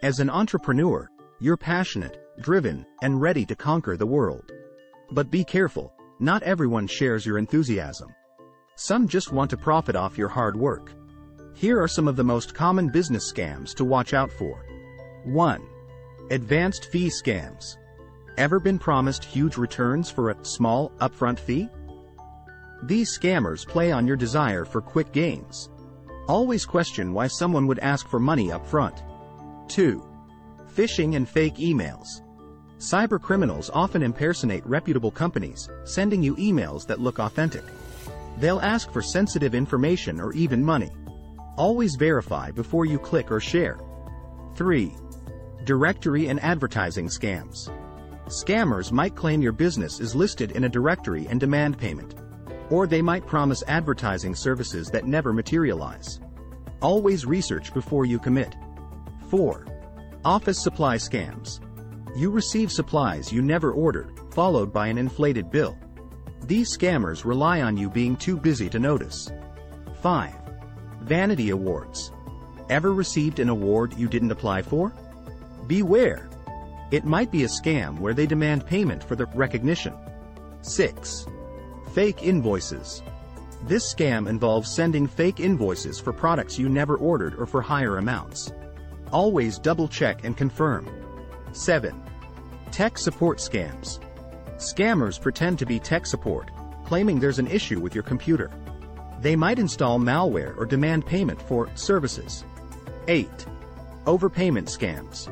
As an entrepreneur, you're passionate, driven, and ready to conquer the world. But be careful, not everyone shares your enthusiasm. Some just want to profit off your hard work. Here are some of the most common business scams to watch out for. 1. Advanced fee scams. Ever been promised huge returns for a small, upfront fee? These scammers play on your desire for quick gains. Always question why someone would ask for money up front. 2. Phishing and fake emails. Cybercriminals often impersonate reputable companies, sending you emails that look authentic. They'll ask for sensitive information or even money. Always verify before you click or share. 3. Directory and advertising scams. Scammers might claim your business is listed in a directory and demand payment. Or they might promise advertising services that never materialize. Always research before you commit. 4. Office supply scams. You receive supplies you never ordered, followed by an inflated bill. These scammers rely on you being too busy to notice. 5. Vanity awards. Ever received an award you didn't apply for? Beware. It might be a scam where they demand payment for the recognition. 6. Fake invoices. This scam involves sending fake invoices for products you never ordered or for higher amounts. Always double check and confirm. 7. Tech support scams. Scammers pretend to be tech support, claiming there's an issue with your computer. They might install malware or demand payment for services. 8. Overpayment scams.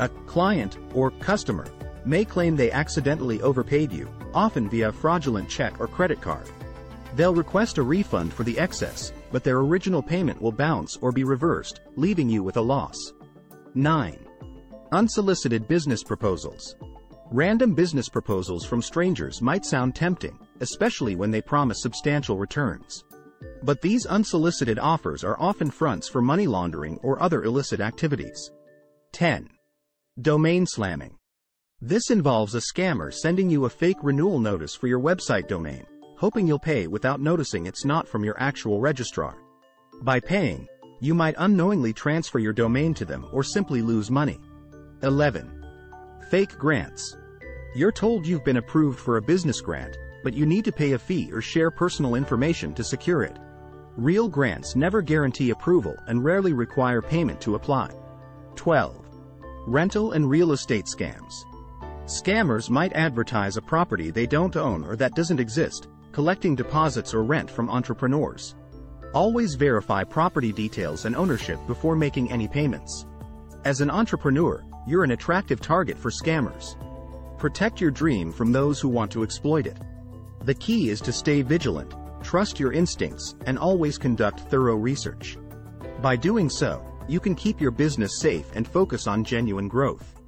A client or customer may claim they accidentally overpaid you, often via fraudulent check or credit card. They'll request a refund for the excess, but their original payment will bounce or be reversed, leaving you with a loss. 9. Unsolicited business proposals. Random business proposals from strangers might sound tempting, especially when they promise substantial returns. But these unsolicited offers are often fronts for money laundering or other illicit activities. 10. Domain slamming. This involves a scammer sending you a fake renewal notice for your website domain, hoping you'll pay without noticing it's not from your actual registrar. By paying, you might unknowingly transfer your domain to them or simply lose money. 11. Fake grants. You're told you've been approved for a business grant, but you need to pay a fee or share personal information to secure it. Real grants never guarantee approval and rarely require payment to apply. 12. Rental and real estate scams. Scammers might advertise a property they don't own or that doesn't exist, collecting deposits or rent from entrepreneurs. Always verify property details and ownership before making any payments. As an entrepreneur, you're an attractive target for scammers. Protect your dream from those who want to exploit it. The key is to stay vigilant, trust your instincts, and always conduct thorough research. By doing so, you can keep your business safe and focus on genuine growth.